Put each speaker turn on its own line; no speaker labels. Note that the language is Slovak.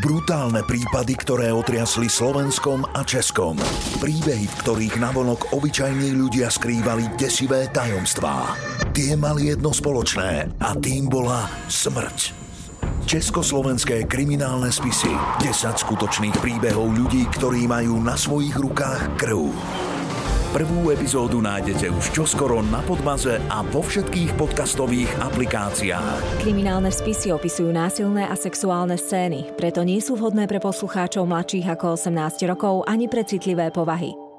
Brutálne prípady, ktoré otriasli Slovenskom a Českom. Príbehy, v ktorých navonok obyčajní ľudia skrývali desivé tajomstvá. Tie mali jedno spoločné a tým bola smrť. Československé kriminálne spisy. 10 skutočných príbehov ľudí, ktorí majú na svojich rukách krv. Prvú epizódu nájdete už čoskoro na Podmaze a vo všetkých podcastových aplikáciách.
Kriminálne spisy opisujú násilné a sexuálne scény, preto nie sú vhodné pre poslucháčov mladších ako 18 rokov ani pre citlivé povahy.